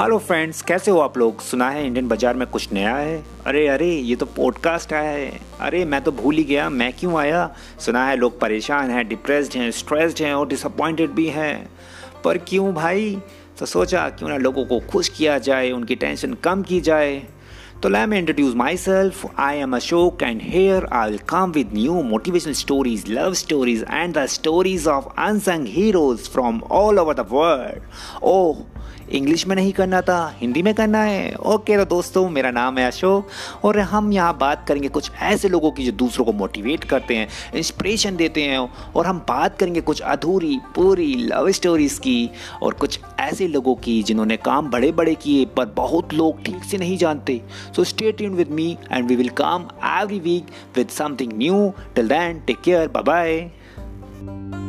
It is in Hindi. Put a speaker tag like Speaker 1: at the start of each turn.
Speaker 1: हेलो फ्रेंड्स कैसे हो आप लोग? सुना है इंडियन बाज़ार में कुछ नया है? अरे अरे, ये तो पॉडकास्ट आया है। अरे, मैं तो भूल ही गया, मैं क्यों आया? सुना है लोग परेशान हैं डिप्रेस हैं स्ट्रेस्ड हैं और डिसअपॉइंटेड भी हैं। पर क्यों भाई? तो सोचा क्यों ना लोगों को खुश किया जाए, उनकी टेंशन कम की जाए। तो let me introduce myself I am Ashok and here I will come with new motivational stories love stories and the stories of unsung heroes from all over the world oh English में नहीं करना था, हिंदी में करना है। ओके तो दोस्तों, मेरा नाम है अशोक और हम यहाँ बात करेंगे कुछ ऐसे लोगों की जो दूसरों को मोटिवेट करते हैं इंस्पिरेशन देते हैं और हम बात करेंगे कुछ अधूरी, पूरी लव स्टोरीज की और कुछ ऐसे लोगों की जिन्होंने काम बड़े बड़े किए पर बहुत लोग ठीक से नहीं जानते। So stay tune with me and we will come every week with something new till then take care bye bye